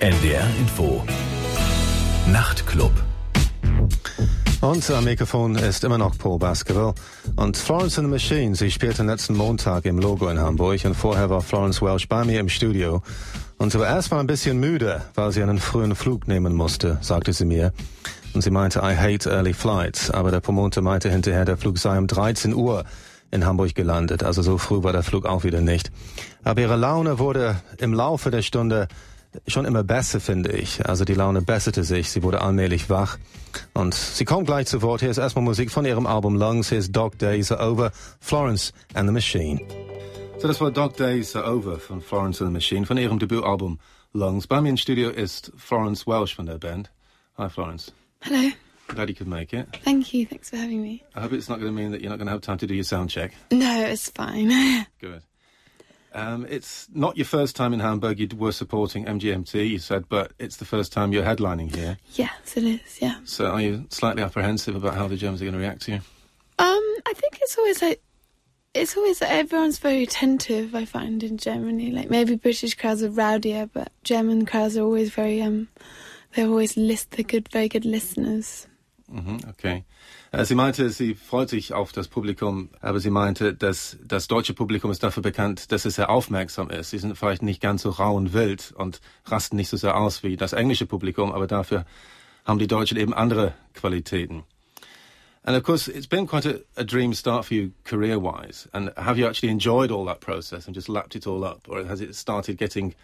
NDR Info. Nachtclub. Am Mikrofon ist immer noch Paul Baskerville. Und Florence and the Machine, sie spielte letzten Montag im Logo in Hamburg und vorher war Florence Welsh bei mir im Studio. Und sie war erstmal ein bisschen müde, weil sie einen frühen Flug nehmen musste, sagte sie mir. Und sie meinte, I hate early flights. Aber der Promoter meinte hinterher, der Flug sei um 13 Uhr in Hamburg gelandet. Also so früh war der Flug auch wieder nicht. Aber ihre Laune wurde im Laufe der Stunde schon immer besser, finde ich. Also die Laune besserte sich, sie wurde allmählich wach. Und sie kommt gleich zu Wort. Hier ist erstmal Musik von ihrem Album Lungs. Hier ist Dog Days Are Over, Florence and the Machine. So, das war Dog Days Are Over von Florence and the Machine, von ihrem Debütalbum Lungs. Bei mir im Studio ist Florence Welsh von der Band. Hi, Florence. Hello. Glad you could make it. Thank you. Thanks for having me. I hope it's not going to mean that you're not going to have time to do your sound check. No, it's fine. Good. Um, it's not your first time in Hamburg. You were supporting MGMT, you said, but it's the first time you're headlining here. yes, it is. Yeah. So are you slightly apprehensive about how the Germans are going to react to you? Um, I think it's always like it's always like everyone's very attentive. I find in Germany, like maybe British crowds are rowdier, but German crowds are always very um, they're always list they're good, very good listeners. Mhm, okay. Äh, Sie meinte, sie freut sich auf das Publikum, aber sie meinte, dass das deutsche Publikum ist dafür bekannt, dass es sehr aufmerksam ist. Sie sind vielleicht nicht ganz so rau und wild und rasten nicht so sehr aus wie das englische Publikum, aber dafür haben die Deutschen eben andere Qualitäten. And of course, it's been quite a, a dream start for you career-wise. And have you actually enjoyed all that process and just lapped it all up, or has it started getting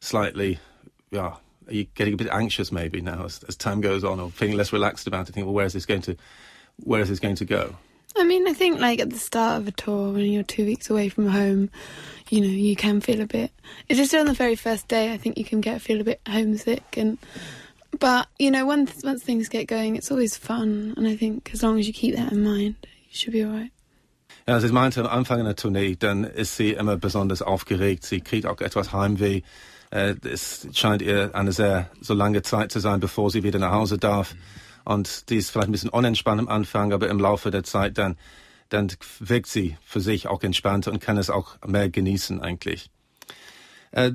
slightly, yeah, are you getting a bit anxious maybe now as, as time goes on, or feeling less relaxed about it? Thinking, well, where is this going to, where is this going to go? I mean, I think like at the start of a tour when you're two weeks away from home, you know, you can feel a bit. It's just on the very first day. I think you can get feel a bit homesick, and but you know, once once things get going, it's always fun. And I think as long as you keep that in mind, you should be alright. Ja, sie meinte am Anfang einer Tournee, dann ist sie immer besonders aufgeregt. Sie kriegt auch etwas Heimweh. Äh, es scheint ihr eine sehr so lange Zeit zu sein, bevor sie wieder nach Hause darf. Und die ist vielleicht ein bisschen unentspannt am Anfang, aber im Laufe der Zeit dann, dann wirkt sie für sich auch entspannter und kann es auch mehr genießen eigentlich. Uh,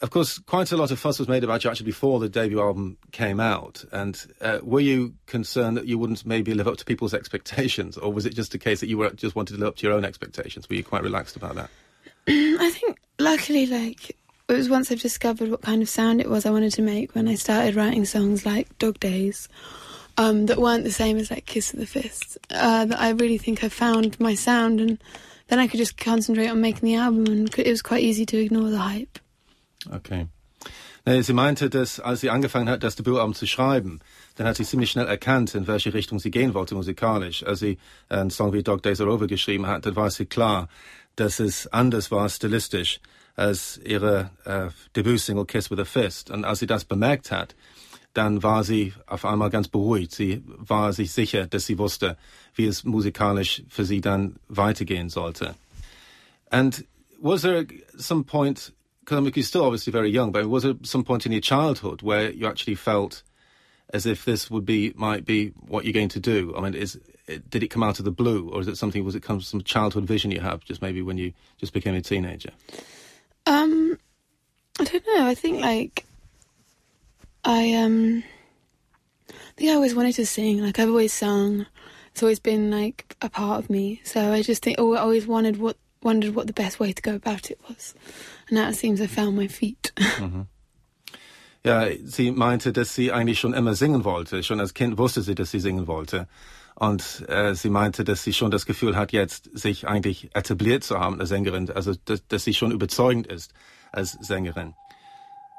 of course, quite a lot of fuss was made about you actually before the debut album came out. And uh, were you concerned that you wouldn't maybe live up to people's expectations, or was it just a case that you were just wanted to live up to your own expectations? Were you quite relaxed about that? I think luckily, like it was once I've discovered what kind of sound it was I wanted to make when I started writing songs like Dog Days. Um, that weren't the same as like Kiss of the Fist. Uh, that I really think I found my sound, and then I could just concentrate on making the album, and it was quite easy to ignore the hype. Okay. Nee, sie meinte, dass als sie angefangen hat, das Debütalbum zu schreiben, dann hat sie ziemlich schnell erkannt, in welche Richtung sie gehen wollte musikalisch. Als sie einen Song wie Dog Days Are Over geschrieben hat, dann war sie klar, dass es anders war stilistisch als ihre äh, Debütsingle Kiss with a Fist. Und als sie das bemerkt hat, dann war sie auf einmal ganz beruhigt. Sie war sich sicher, dass sie wusste, wie es musikalisch für sie dann weitergehen sollte. And was there some point, because I mean, you're still obviously very young, but was there some point in your childhood where you actually felt as if this would be, might be what you're going to do? I mean, is, did it come out of the blue or is it something, was it come from some childhood vision you have just maybe when you just became a teenager? Um, I don't know. I think like I um, I think I always wanted to sing. Like I've always sung. It's always been like a part of me. So I just think, oh, I always wanted what wondered what the best way to go about it was, and now it seems I found my feet. Ja, sie meinte, dass sie eigentlich schon immer singen wollte. Schon als Kind wusste sie, dass sie singen wollte. Und äh, sie meinte, dass sie schon das Gefühl hat, jetzt sich eigentlich etabliert zu haben als Sängerin. Also, dass, dass sie schon überzeugend ist als Sängerin.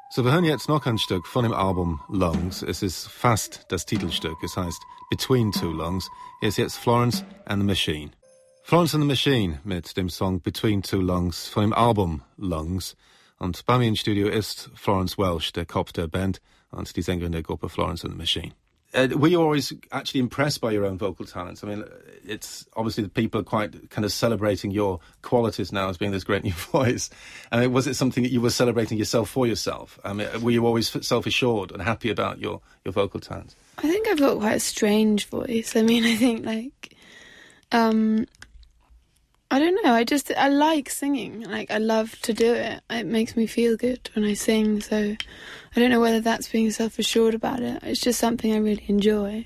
So, wir hören jetzt noch ein Stück von dem Album Lungs. Es ist fast das Titelstück. Es heißt Between Two Lungs. Hier ist jetzt Florence and the Machine. Florence and the Machine mit dem Song Between Two Lungs von dem Album Lungs. Und bei mir im Studio ist Florence Welsh, der Kopf der Band und die Sängerin der Gruppe Florence and the Machine. Uh, were you always actually impressed by your own vocal talents? I mean, it's obviously the people are quite kind of celebrating your qualities now as being this great new voice. I mean, was it something that you were celebrating yourself for yourself? I mean, were you always self-assured and happy about your, your vocal talents? I think I've got quite a strange voice. I mean, I think like, um, I don't know. I just I like singing. Like I love to do it. It makes me feel good when I sing. So I don't know whether that's being self-assured about it. It's just something I really enjoy.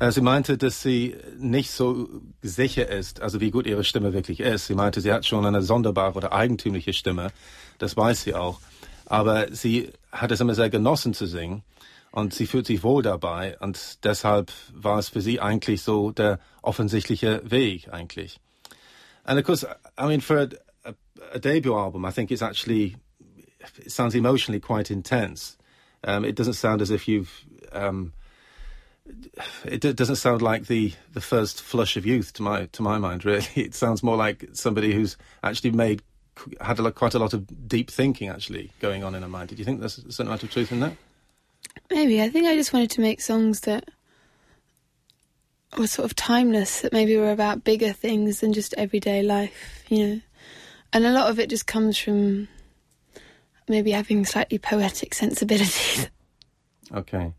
Äh, sie meinte, dass sie nicht so sicher ist, also wie gut ihre Stimme wirklich ist. Sie meinte, sie hat schon eine sonderbare oder eigentümliche Stimme. Das weiß sie auch. Aber sie hat es immer sehr genossen zu singen und sie fühlt sich wohl dabei und deshalb war es für sie eigentlich so der offensichtliche Weg eigentlich. And of course, I mean, for a, a, a debut album, I think it's actually it sounds emotionally quite intense. Um, it doesn't sound as if you've um, it doesn't sound like the, the first flush of youth to my to my mind. Really, it sounds more like somebody who's actually made had a, quite a lot of deep thinking actually going on in her mind. Did you think there's a certain amount of truth in that? Maybe I think I just wanted to make songs that were sort of timeless, that maybe were about bigger things than just everyday life, you know. And a lot of it just comes from maybe having slightly poetic sensibilities. Okay.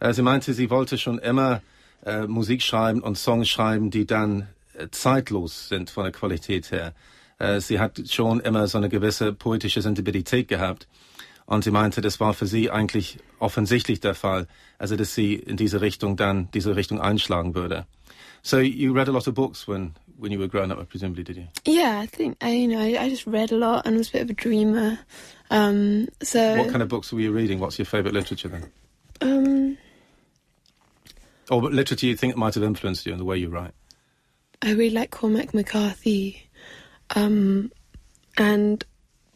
Äh, sie meinte, sie wollte schon immer äh, Musik schreiben und Songs schreiben, die dann äh, zeitlos sind von der Qualität her. Äh, sie hat schon immer so eine gewisse poetische Sensibilität gehabt. Und sie meinte, das war für sie eigentlich offensichtlich der Fall, also dass sie in diese Richtung dann diese Richtung einschlagen würde. So you read a lot of books when when you were growing up, presumably, did you? Yeah, I think I you know I, just read a lot and was a bit of a dreamer. Um, so what kind of books were you reading? What's your favourite literature then? Um, or what literature you think might have influenced you in the way you write? I really like Cormac McCarthy um, and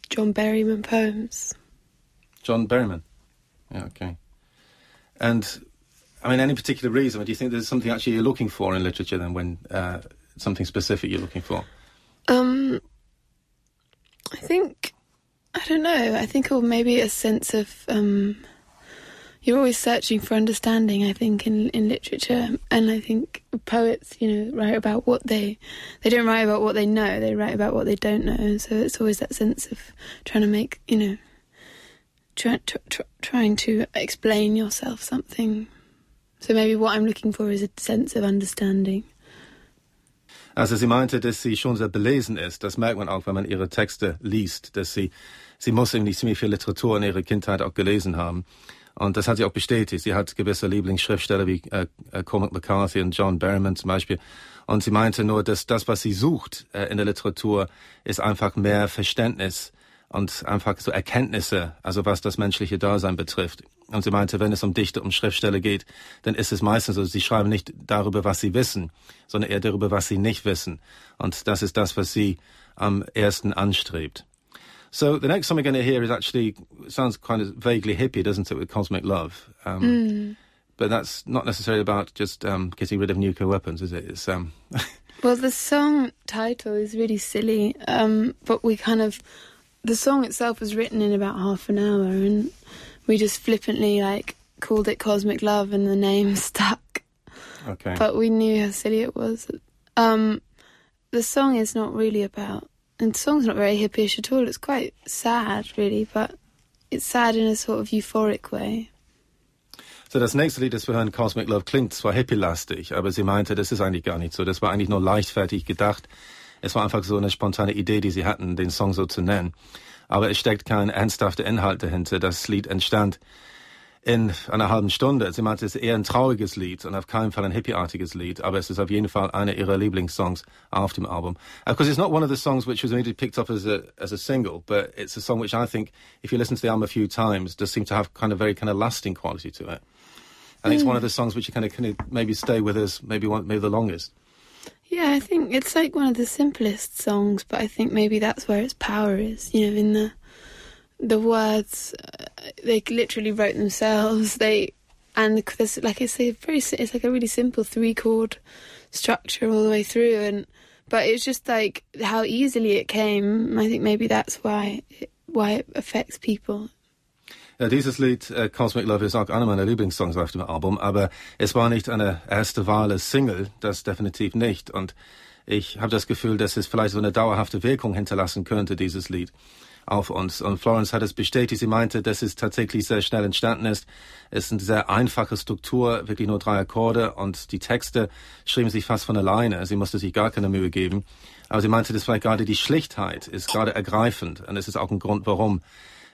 John Berryman poems. John Berryman? Yeah, okay. And, I mean, any particular reason? Or Do you think there's something actually you're looking for in literature then when uh, something specific you're looking for? Um, I think, I don't know, I think or maybe a sense of um, you're always searching for understanding i think in in literature and i think poets you know write about what they they don't write about what they know they write about what they don't know so it's always that sense of trying to make you know try, try, try, trying to explain yourself something so maybe what i'm looking for is a sense of understanding Also sie meinte, dass sie schon sehr belesen ist. Das merkt man auch, wenn man ihre Texte liest, dass sie, sie muss irgendwie ziemlich viel Literatur in ihrer Kindheit auch gelesen haben. Und das hat sie auch bestätigt. Sie hat gewisse Lieblingsschriftsteller wie äh, äh, Cormac McCarthy und John Berryman zum Beispiel. Und sie meinte nur, dass das, was sie sucht äh, in der Literatur, ist einfach mehr Verständnis und einfach so Erkenntnisse, also was das menschliche Dasein betrifft. Und sie meinte, wenn es um Dichter, um Schriftsteller geht, dann ist es meistens so, sie schreiben nicht darüber, was sie wissen, sondern eher darüber, was sie nicht wissen. Und das ist das, was sie am ersten anstrebt. So the next song we're going to hear is actually sounds kind of vaguely hippie, doesn't it, with Cosmic Love? Um, mm. But that's not necessarily about just um, getting rid of nuclear weapons, is it? It's um. well, the song title is really silly, um, but we kind of the song itself was written in about half an hour, and we just flippantly like called it Cosmic Love, and the name stuck. Okay. But we knew how silly it was. Um, the song is not really about and the song's not very hippyish at all. It's quite sad, really, but it's sad in a sort of euphoric way. So, das nächste Lied, das wir hören, Cosmic Love, klingt zwar hippie-lastig, aber sie meinte, das ist eigentlich gar nicht so. Das war eigentlich nur leichtfertig gedacht. Es war einfach so eine spontane Idee, die sie hatten, den Song so zu nennen. Aber es steckt kein ernsthafter Inhalt dahinter. Das Lied entstand in einer halben Stunde. Sie meinte, es ist eher ein trauriges Lied und auf keinen Fall ein hippieartiges Lied, aber es ist auf jeden Fall einer ihrer Lieblingssongs auf dem Album. Of course, it's not one of the songs which was immediately picked up as a as a single, but it's a song which I think, if you listen to the album a few times, does seem to have kind of very kind of lasting quality to it. I think mm. it's one of the songs which you kind of, kind of maybe stay with us, maybe one, maybe the longest. Yeah, I think it's like one of the simplest songs, but I think maybe that's where its power is. You know, in the the words uh, they literally wrote themselves. They and there's like it's a very it's like a really simple three chord structure all the way through, and but it's just like how easily it came. I think maybe that's why it, why it affects people. Ja, dieses Lied äh, Cosmic Love ist auch einer meiner Lieblingssongs auf dem Album, aber es war nicht eine erste Wahl als Single, das definitiv nicht. Und ich habe das Gefühl, dass es vielleicht so eine dauerhafte Wirkung hinterlassen könnte, dieses Lied. auf uns. Und Florence hat es bestätigt. Sie meinte, dass es tatsächlich sehr schnell entstanden ist. Es ist eine sehr einfache Struktur, wirklich nur drei Akkorde und die Texte schrieben sich fast von alleine. Sie musste sich gar keine Mühe geben. Aber sie meinte, dass vielleicht gerade die Schlichtheit ist gerade ergreifend. Und es ist auch ein Grund, warum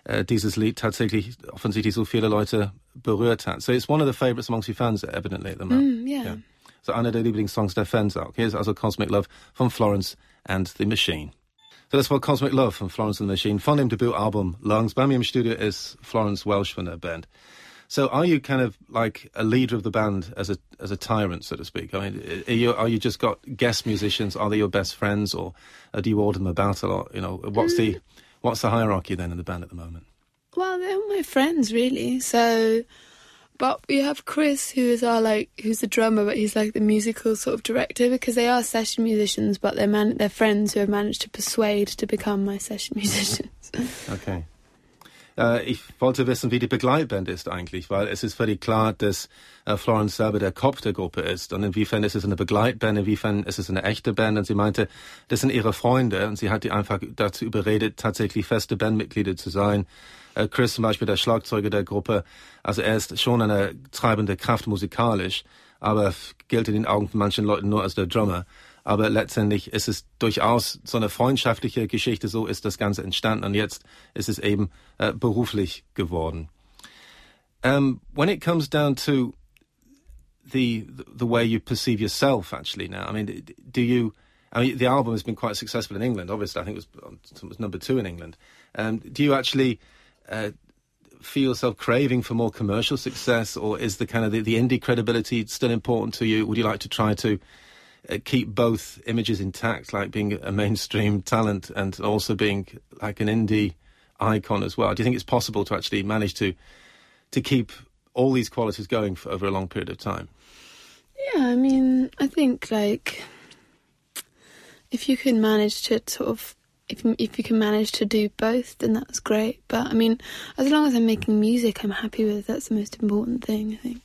äh, dieses Lied tatsächlich offensichtlich so viele Leute berührt hat. So it's one of the favorites amongst your fans, evidently, at the moment. Mm, yeah. yeah. So einer der Lieblingssongs der Fans auch. Hier ist also Cosmic Love von Florence and the Machine. So das war Cosmic Love von Florence and the Machine von dem Debütalbum Lungs. Bei mir im Studio ist Florence Welch von der Band. So are you kind of like a leader of the band as a as a tyrant, so to speak? I mean, are you are you just got guest musicians? Are they your best friends, or uh, do you order them about a lot? You know, what's the what's the hierarchy then in the band at the moment? Well, they're all my friends, really. So, but we have Chris, who is our like who's the drummer, but he's like the musical sort of director because they are session musicians, but they're man- they're friends who have managed to persuade to become my session musicians. okay. Äh, ich wollte wissen, wie die Begleitband ist eigentlich, weil es ist völlig klar, dass äh, Florence selber der Kopf der Gruppe ist. Und inwiefern ist es eine Begleitband, inwiefern ist es eine echte Band. Und sie meinte, das sind ihre Freunde. Und sie hat die einfach dazu überredet, tatsächlich feste Bandmitglieder zu sein. Äh, Chris zum Beispiel, der Schlagzeuger der Gruppe, also er ist schon eine treibende Kraft musikalisch, aber gilt in den Augen von manchen Leuten nur als der Drummer. Aber letztendlich ist es durchaus so eine freundschaftliche Geschichte, so ist das Ganze entstanden und jetzt ist es eben äh, beruflich geworden. Um, when it comes down to the the way you perceive yourself, actually, now, I mean, do you? I mean, the album has been quite successful in England. Obviously, I think it was, it was number two in England. Um, do you actually uh, feel yourself craving for more commercial success, or is the kind of the, the indie credibility still important to you? Would you like to try to uh, keep both images intact, like being a mainstream talent and also being like an indie icon as well? Do you think it's possible to actually manage to to keep all these qualities going for over a long period of time? Yeah, I mean, I think like if you can manage to sort of if if you can manage to do both, then that's great. But I mean, as long as I'm making music, I'm happy with. That's the most important thing, I think.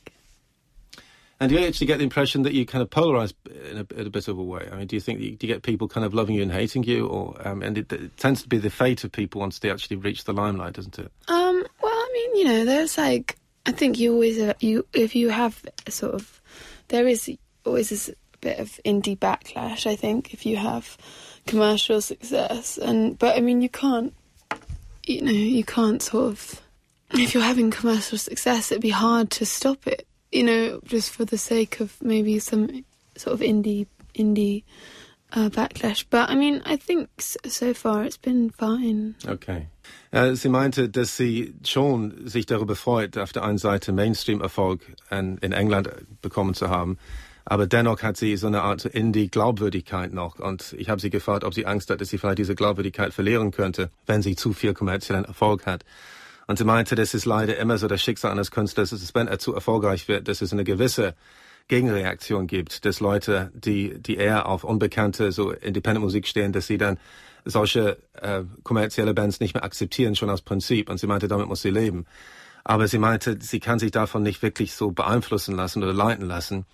And do you actually get the impression that you kind of polarize in a, in a bit of a way? I mean, do you think you, do you get people kind of loving you and hating you, or um, and it, it, tends to be the fate of people once they actually reach the limelight, doesn't it? Um. Well, I mean, you know, there's like I think you always uh, you if you have sort of there is always this bit of indie backlash. I think if you have commercial success, and but I mean, you can't, you know, you can't sort of if you're having commercial success, it'd be hard to stop it you know, just for the sake of maybe some sort of indie indie uh, backlash. But I mean, I think so far it's been fine. Okay. Äh, sie meinte, dass sie schon sich darüber freut, auf der einen Seite Mainstream-Erfolg in, in England bekommen zu haben. Aber dennoch hat sie so eine Art Indie-Glaubwürdigkeit noch. Und ich habe sie gefragt, ob sie Angst hat, dass sie vielleicht diese Glaubwürdigkeit verlieren könnte, wenn sie zu viel kommerziellen Erfolg hat. Und sie meinte, das ist leider immer so das Schicksal eines Künstlers, dass wenn er zu erfolgreich wird, dass es eine gewisse Gegenreaktion gibt, dass Leute, die, die eher auf unbekannte, so Independent-Musik stehen, dass sie dann solche äh, kommerzielle Bands nicht mehr akzeptieren, schon aus Prinzip. Und sie meinte, damit muss sie leben. Aber sie meinte, sie kann sich davon nicht wirklich so beeinflussen lassen oder leiten lassen.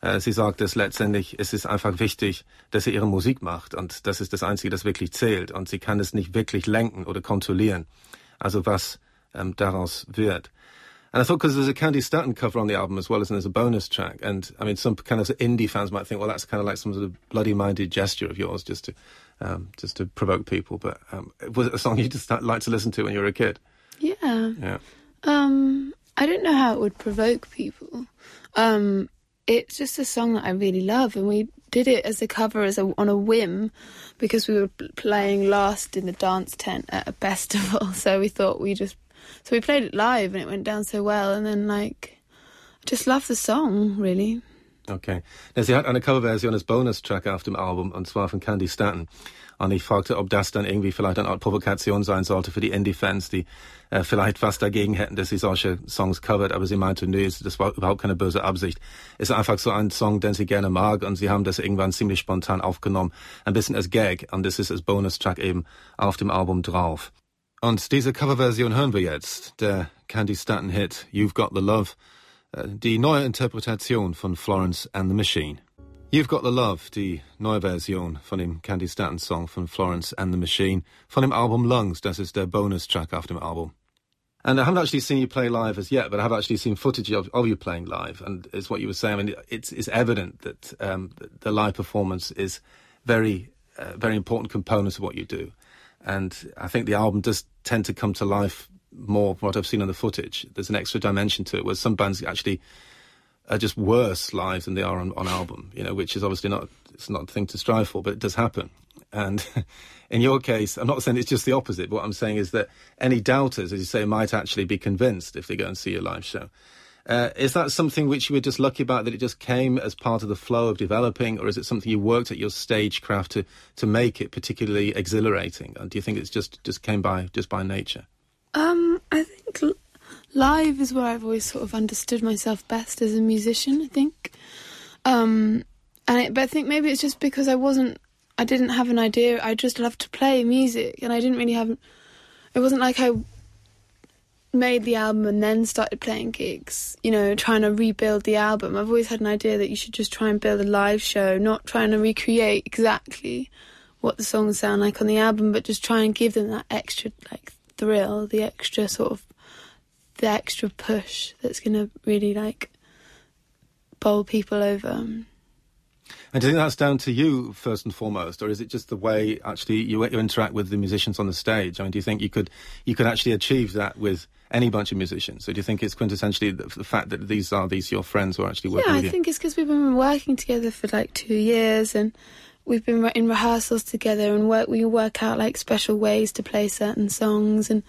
Äh, sie sagt, dass letztendlich es ist einfach wichtig, dass sie ihre Musik macht. Und das ist das Einzige, das wirklich zählt. Und sie kann es nicht wirklich lenken oder kontrollieren. Also was um, daraus wird. And I thought because there's a Candy Staton cover on the album as well as there's a bonus track. And I mean, some kind of indie fans might think, well, that's kind of like some sort of bloody-minded gesture of yours just to, um, just to provoke people. But um, was it a song you just like to listen to when you were a kid? Yeah. Yeah. Um, I don't know how it would provoke people. Um, it's just a song that I really love, and we did it as a cover as a, on a whim because we were playing last in the dance tent at a festival. So we thought we just so we played it live and it went down so well. And then like, I just love the song really. Okay. Ja, sie hat eine Coverversion als Bonus-Track auf dem Album, und zwar von Candy Stanton. Und ich fragte, ob das dann irgendwie vielleicht eine Art Provokation sein sollte für die Indie-Fans, die äh, vielleicht was dagegen hätten, dass sie solche Songs covert. Aber sie meinte, nee, das war überhaupt keine böse Absicht. Es ist einfach so ein Song, den sie gerne mag. Und sie haben das irgendwann ziemlich spontan aufgenommen. Ein bisschen als Gag. Und das ist als Bonus-Track eben auf dem Album drauf. Und diese Coverversion hören wir jetzt. Der Candy Stanton-Hit You've Got the Love. Die neue Interpretation von Florence and the Machine. You've Got the Love, die neue Version von dem Candy Stanton Song von Florence and the Machine von dem Album Lungs. Das ist der bonus track auf dem Album. And I haven't actually seen you play live as yet, but I have actually seen footage of, of you playing live. And it's what you were saying. I mean, it's, it's evident that um, the live performance is very, uh, very important component of what you do. And I think the album does tend to come to life more from what I've seen on the footage. There's an extra dimension to it, where some bands actually are just worse live than they are on, on album, you know, which is obviously not, it's not a thing to strive for, but it does happen. And in your case, I'm not saying it's just the opposite, but what I'm saying is that any doubters, as you say, might actually be convinced if they go and see your live show. Uh, is that something which you were just lucky about that it just came as part of the flow of developing, or is it something you worked at your stagecraft to to make it particularly exhilarating? And do you think it's just just came by just by nature? Um, I think live is where I've always sort of understood myself best as a musician. I think, um, and it, but I think maybe it's just because I wasn't, I didn't have an idea. I just loved to play music, and I didn't really have. It wasn't like I made the album and then started playing gigs. You know, trying to rebuild the album. I've always had an idea that you should just try and build a live show, not trying to recreate exactly what the songs sound like on the album, but just try and give them that extra like thrill, the extra sort of the extra push that's going to really like bowl people over. And do you think that's down to you first and foremost, or is it just the way actually you, you interact with the musicians on the stage? I mean, do you think you could you could actually achieve that with any bunch of musicians? So do you think it's quintessentially the, the fact that these are these your friends who are actually working? Yeah, I think it's because we've been working together for like two years and we've been in rehearsals together and work we work out like special ways to play certain songs and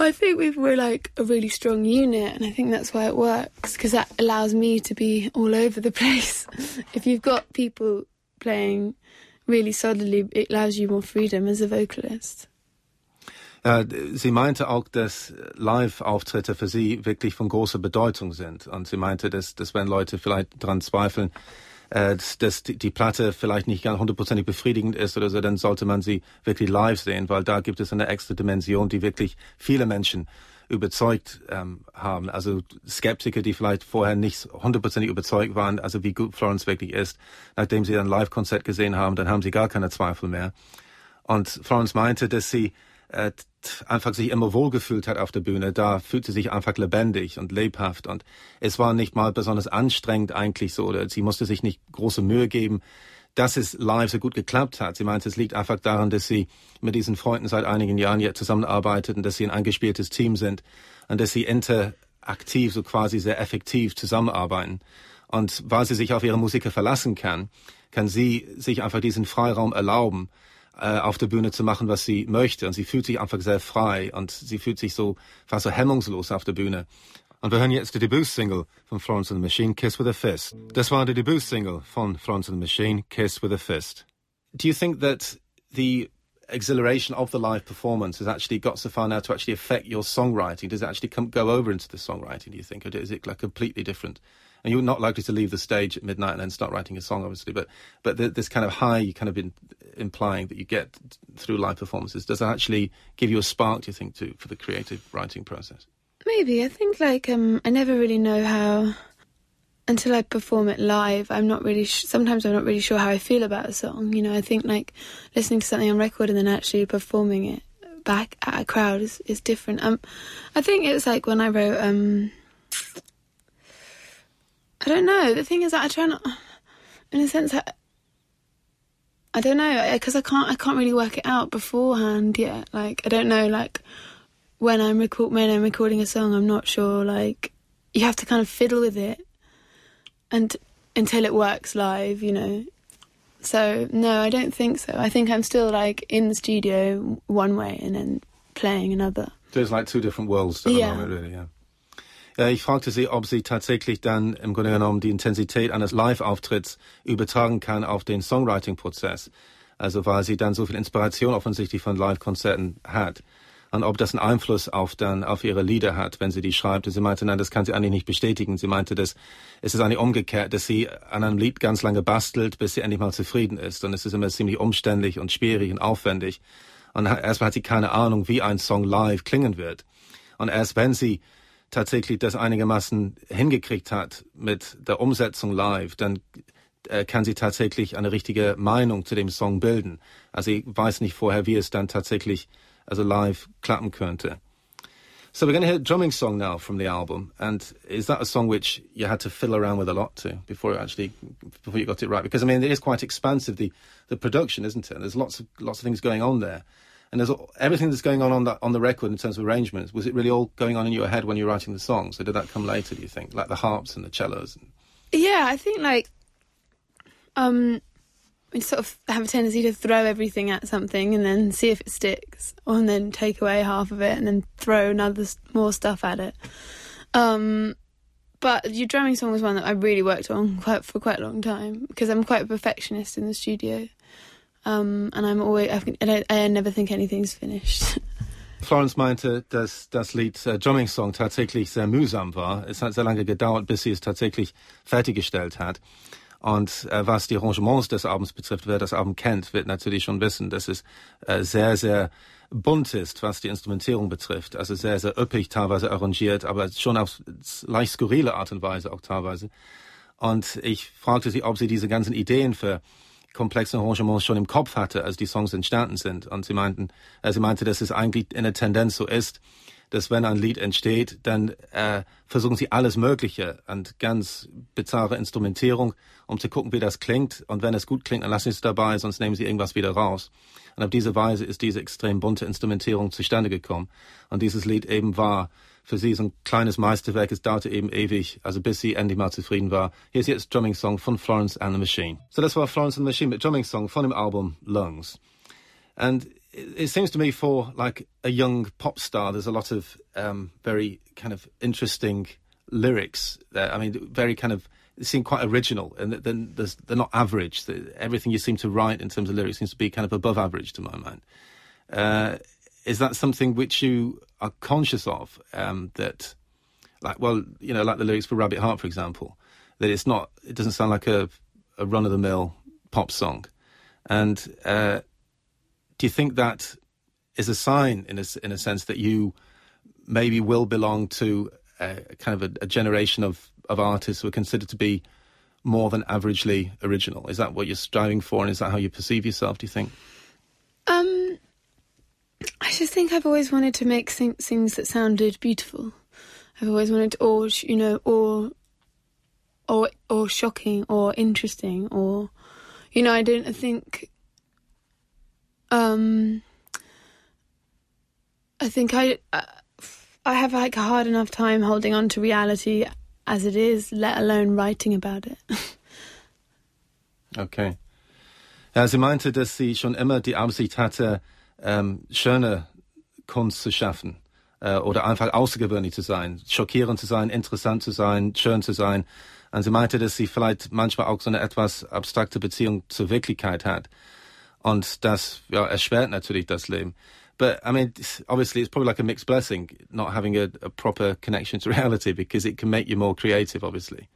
I think we are like a really strong unit, and I think that's why it works because that allows me to be all over the place. if you've got people playing really solidly, it allows you more freedom as a vocalist. Uh, sie meinte auch, dass Live-Auftritte für sie wirklich von großer Bedeutung sind. Und sie meinte, dass, dass wenn Leute vielleicht daran zweifeln, äh, dass die Platte vielleicht nicht ganz hundertprozentig befriedigend ist oder so, dann sollte man sie wirklich live sehen, weil da gibt es eine extra Dimension, die wirklich viele Menschen überzeugt ähm, haben. Also Skeptiker, die vielleicht vorher nicht hundertprozentig überzeugt waren, also wie gut Florence wirklich ist. Nachdem sie ein Live-Konzert gesehen haben, dann haben sie gar keine Zweifel mehr. Und Florence meinte, dass sie äh, einfach sich immer wohlgefühlt hat auf der Bühne. Da fühlt sie sich einfach lebendig und lebhaft und es war nicht mal besonders anstrengend eigentlich so oder sie musste sich nicht große Mühe geben, dass es live so gut geklappt hat. Sie meinte, es liegt einfach daran, dass sie mit diesen Freunden seit einigen Jahren jetzt zusammenarbeitet und dass sie ein eingespieltes Team sind und dass sie interaktiv so quasi sehr effektiv zusammenarbeiten. Und weil sie sich auf ihre Musiker verlassen kann, kann sie sich einfach diesen Freiraum erlauben, äh, auf der Bühne zu machen, was sie möchte. Und sie fühlt sich einfach sehr frei und sie fühlt sich so fast so hemmungslos auf der Bühne. Und wir hören jetzt die Debütsingle von Florence and the Machine, Kiss with a Fist. Das war die Debütsingle von Florence and the Machine, Kiss with a Fist. Do you think that the exhilaration of the live performance has actually got so far now to actually affect your songwriting? Does it actually come, go over into the songwriting, do you think? Or is it like completely different? And you're not likely to leave the stage at midnight and then start writing a song, obviously. But but the, this kind of high you kind of been implying that you get through live performances does that actually give you a spark? Do you think to for the creative writing process? Maybe I think like um, I never really know how until I perform it live. I'm not really. Sh- sometimes I'm not really sure how I feel about a song. You know, I think like listening to something on record and then actually performing it back at a crowd is, is different. Um, I think it was like when I wrote um, I don't know. The thing is that I try not, in a sense, I, I don't know because I can't. I can't really work it out beforehand yet. Like I don't know. Like when I'm record when I'm recording a song, I'm not sure. Like you have to kind of fiddle with it, and until it works live, you know. So no, I don't think so. I think I'm still like in the studio one way and then playing another. There's like two different worlds. at yeah. Moment, really, yeah. Äh, ich fragte sie, ob sie tatsächlich dann im Grunde genommen die Intensität eines Live-Auftritts übertragen kann auf den Songwriting-Prozess. Also weil sie dann so viel Inspiration offensichtlich von Live-Konzerten hat. Und ob das einen Einfluss auf dann auf ihre Lieder hat, wenn sie die schreibt. Und sie meinte, nein, das kann sie eigentlich nicht bestätigen. Sie meinte, dass es ist eigentlich umgekehrt, dass sie an einem Lied ganz lange bastelt, bis sie endlich mal zufrieden ist. Und es ist immer ziemlich umständlich und schwierig und aufwendig. Und erstmal hat sie keine Ahnung, wie ein Song live klingen wird. Und erst wenn sie tatsächlich das einigermaßen hingekriegt hat mit der Umsetzung live, dann äh, kann sie tatsächlich eine richtige Meinung zu dem Song bilden. Also ich weiß nicht vorher, wie es dann tatsächlich also live klappen könnte. So we're going to hear a drumming song now from the album, and is that a song which you had to fiddle around with a lot to before you actually before you got it right? Because I mean, it is quite expansive the the production, isn't it? And there's lots of lots of things going on there, and there's everything that's going on on that on the record in terms of arrangements. Was it really all going on in your head when you were writing the songs, or did that come later? Do you think, like the harps and the cellos? And... Yeah, I think like um we sort of have a tendency to throw everything at something and then see if it sticks, and then take away half of it and then throw another more stuff at it. Um, but your drumming song was one that I really worked on quite, for quite a long time because I'm quite a perfectionist in the studio, um, and I'm always I, I never think anything's finished. Florence meinte, dass das Lied äh, Drumming Song tatsächlich sehr mühsam war. Es hat sehr lange gedauert, bis sie es tatsächlich fertiggestellt hat. Und äh, was die Arrangements des Albums betrifft, wer das Album kennt, wird natürlich schon wissen, dass es äh, sehr, sehr bunt ist, was die Instrumentierung betrifft. Also sehr, sehr üppig teilweise arrangiert, aber schon auf leicht skurrile Art und Weise auch teilweise. Und ich fragte sie, ob sie diese ganzen Ideen für komplexe Arrangements schon im Kopf hatte, als die Songs entstanden sind. Und sie meinten, äh, sie meinte, dass es eigentlich in der Tendenz so ist, dass wenn ein Lied entsteht, dann äh, versuchen sie alles Mögliche und ganz bizarre Instrumentierung, um zu gucken, wie das klingt. Und wenn es gut klingt, dann lassen sie es dabei, sonst nehmen sie irgendwas wieder raus. Und auf diese Weise ist diese extrem bunte Instrumentierung zustande gekommen. Und dieses Lied eben war für sie so ein kleines Meisterwerk. Es dauerte eben ewig, also bis sie endlich mal zufrieden war. Hier ist jetzt Drumming Song von Florence and the Machine. So das war Florence and the Machine mit Drumming Song von dem Album Lungs. And it seems to me for like a young pop star, there's a lot of um, very kind of interesting lyrics. There. I mean, very kind of seem quite original, and then they're not average. Everything you seem to write in terms of lyrics seems to be kind of above average to my mind. Uh, is that something which you are conscious of? Um, that, like, well, you know, like the lyrics for Rabbit Heart, for example, that it's not. It doesn't sound like a, a run of the mill pop song, and uh, do you think that is a sign, in a, in a sense, that you maybe will belong to a, kind of a, a generation of, of artists who are considered to be more than averagely original? Is that what you're striving for, and is that how you perceive yourself? Do you think? Um, just think I've always wanted to make things that sounded beautiful. I've always wanted, to, or you know, or or or shocking, or interesting, or you know, I don't I think um, I think I I have like a hard enough time holding on to reality as it is, let alone writing about it. okay. Ja, sie meinte, dass sie schon immer die Absicht hatte, ähm, schöne Kunst zu schaffen äh, oder einfach außergewöhnlich zu sein, schockierend zu sein, interessant zu sein, schön zu sein. Und sie meinte, dass sie vielleicht manchmal auch so eine etwas abstrakte Beziehung zur Wirklichkeit hat. Und das ja, erschwert natürlich das Leben. But I mean, obviously, it's probably like a mixed blessing not having a, a proper connection to reality because it can make you more creative, obviously,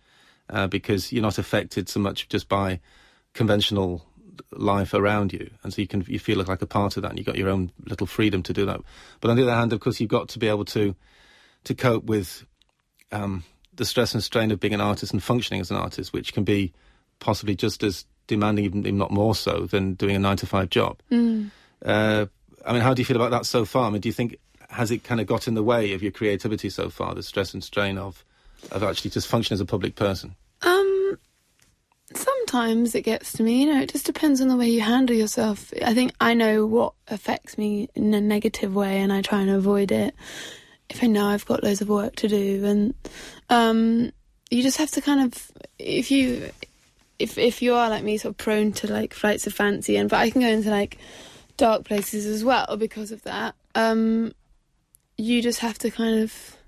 uh, because you're not affected so much just by conventional life around you, and so you can you feel like a part of that, and you've got your own little freedom to do that. But on the other hand, of course, you've got to be able to to cope with um, the stress and strain of being an artist and functioning as an artist, which can be possibly just as demanding, even not more so, than doing a nine to five job. Mm. Uh, I mean, how do you feel about that so far? I mean, do you think has it kind of got in the way of your creativity so far? The stress and strain of of actually just functioning as a public person. Sometimes it gets to me. You know, it just depends on the way you handle yourself. I think I know what affects me in a negative way, and I try and avoid it. If I know I've got loads of work to do, and um, you just have to kind of if you if if you are like me, sort of prone to like flights of fancy, and but I can go into like dark places as well because of that. Um, you just have to kind of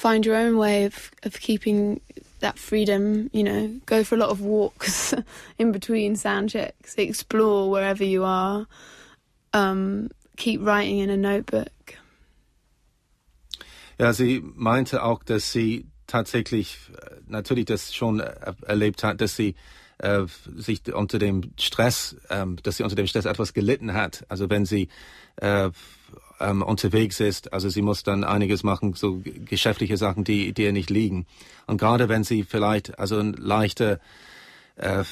find your own way of of keeping that freedom. You know, go for a lot of walks in between sound checks, explore wherever you are. Um, keep writing in a notebook. Ja, sie meinte auch, dass sie tatsächlich natürlich das schon erlebt hat, dass sie äh, sich unter dem Stress, ähm, dass sie unter dem Stress etwas gelitten hat. Also wenn sie äh, ähm, unterwegs ist, also sie muss dann einiges machen, so geschäftliche Sachen, die, die nicht liegen. Und gerade wenn sie vielleicht also eine leichte äh,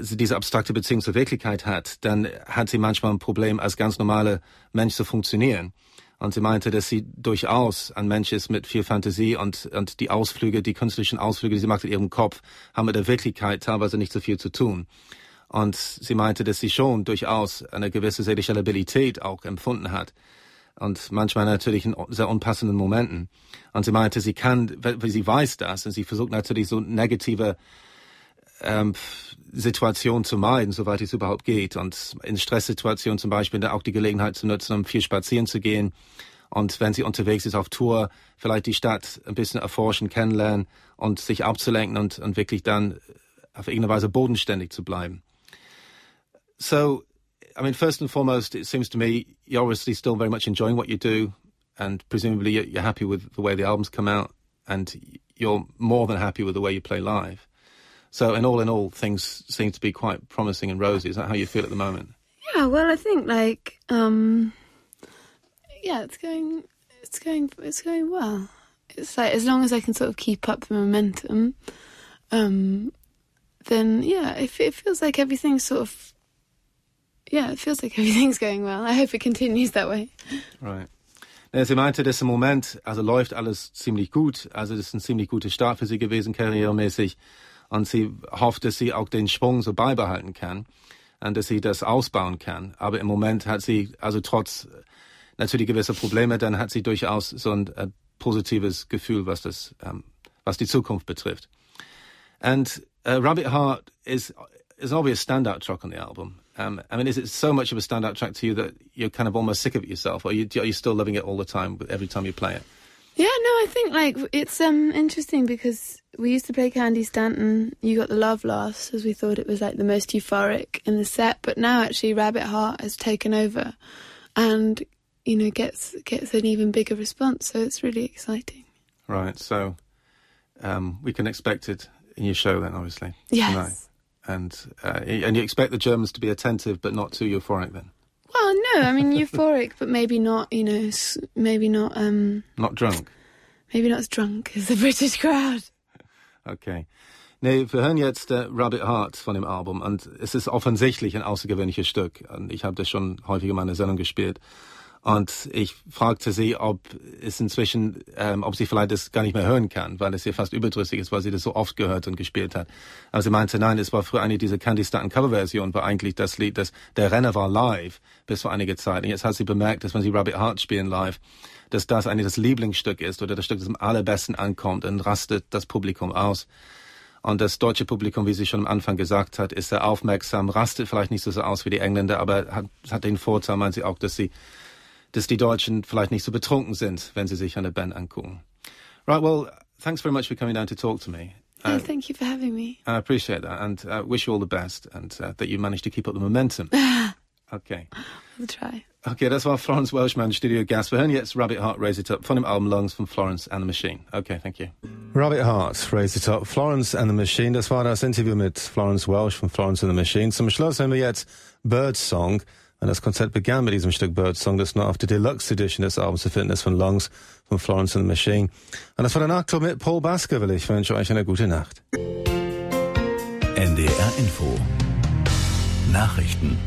diese abstrakte Beziehung zur Wirklichkeit hat, dann hat sie manchmal ein Problem, als ganz normale Mensch zu funktionieren. Und sie meinte, dass sie durchaus ein Mensch ist mit viel Fantasie und, und die Ausflüge, die künstlerischen Ausflüge, die sie macht in ihrem Kopf, haben mit der Wirklichkeit teilweise nicht so viel zu tun. Und sie meinte, dass sie schon durchaus eine gewisse seelische Labilität auch empfunden hat. Und manchmal natürlich in sehr unpassenden Momenten. Und sie meinte, sie kann, weil sie weiß das, und sie versucht natürlich so negative ähm, Situation zu meiden, soweit es überhaupt geht. Und in Stresssituationen zum Beispiel auch die Gelegenheit zu nutzen, um viel spazieren zu gehen. Und wenn sie unterwegs ist auf Tour, vielleicht die Stadt ein bisschen erforschen, kennenlernen und sich abzulenken und, und wirklich dann auf irgendeine Weise bodenständig zu bleiben. So, I mean, first and foremost, it seems to me you're obviously still very much enjoying what you do, and presumably you're happy with the way the albums come out, and you're more than happy with the way you play live. So, in all in all, things seem to be quite promising and rosy. Is that how you feel at the moment? Yeah, well, I think like, um, yeah, it's going, it's going, it's going well. It's like as long as I can sort of keep up the momentum, um, then yeah, it, it feels like everything's sort of, yeah, it feels like everything's going well. I hope it continues that way. Right. Sie meinte, dass im Moment, also läuft alles ziemlich gut. Also das ist ein ziemlich guter Start für sie gewesen, karrieremäßig. und sie hofft, dass sie auch den Schwung so beibehalten kann und dass sie das ausbauen kann. Aber im Moment hat sie, also trotz natürlich gewisser Probleme, dann hat sie durchaus so ein äh, positives Gefühl, was das, um, was die Zukunft betrifft. And uh, Rabbit Heart is is an obvious standout track on the album. Um, I mean, is it so much of a standout track to you that you're kind of almost sick of it yourself, or are you, are you still loving it all the time every time you play it? Yeah, no, I think like it's um interesting because we used to play Candy Stanton. You got the love laughs as we thought it was like the most euphoric in the set, but now actually Rabbit Heart has taken over, and you know gets gets an even bigger response. So it's really exciting. Right. So um, we can expect it in your show then, obviously. Yes. Tonight. And uh, and you expect the Germans to be attentive, but not too euphoric then. Well, no, I mean euphoric, but maybe not. You know, maybe not. um Not drunk. Maybe not as drunk as the British crowd. Okay. Nee, wir hören jetzt äh, Rabbit Heart von dem Album und es ist offensichtlich ein außergewöhnliches Stück. Und ich habe das schon häufig in meiner Sendung gespielt. Und ich fragte sie, ob es inzwischen, ähm, ob sie vielleicht das gar nicht mehr hören kann, weil es ihr fast überdrüssig ist, weil sie das so oft gehört und gespielt hat. Aber sie meinte, nein, es war früher eine dieser Candy Stanton Coverversion, war eigentlich das Lied, das der Renner war live bis vor einiger Zeit. Und jetzt hat sie bemerkt, dass wenn sie Rabbit Heart spielen live, dass das eigentlich das Lieblingsstück ist oder das Stück, das am allerbesten ankommt und rastet das Publikum aus. Und das deutsche Publikum, wie sie schon am Anfang gesagt hat, ist sehr aufmerksam, rastet vielleicht nicht so, so aus wie die Engländer, aber hat, hat den Vorteil, meint sie auch, dass sie dass die Deutschen vielleicht nicht so betrunken sind, wenn sie sich eine Band angucken. Right, well, thanks very much for coming down to talk to me. Uh, oh, thank you for having me. I appreciate that and uh, wish you all the best and uh, that you manage to keep up the momentum. okay. We'll try. Okay, das war Florence Welshman, Studio Gas. Wir hören jetzt Rabbit Heart, Raise It Up von dem Album Lungs von Florence and the Machine. Okay, thank you. Rabbit Heart, Raise It Up, Florence and the Machine. Das war das Interview mit Florence Welch von Florence and the Machine. Zum Schluss hören wir jetzt Bird Song. Und das Konzert begann mit diesem Stück Birdsong, das nur auf der Deluxe Edition des Albums zu finden ist von Lungs von Florence and the Machine. Und das war der Nachtour mit Paul Baskerville. Ich wünsche euch eine gute Nacht. NDR Info Nachrichten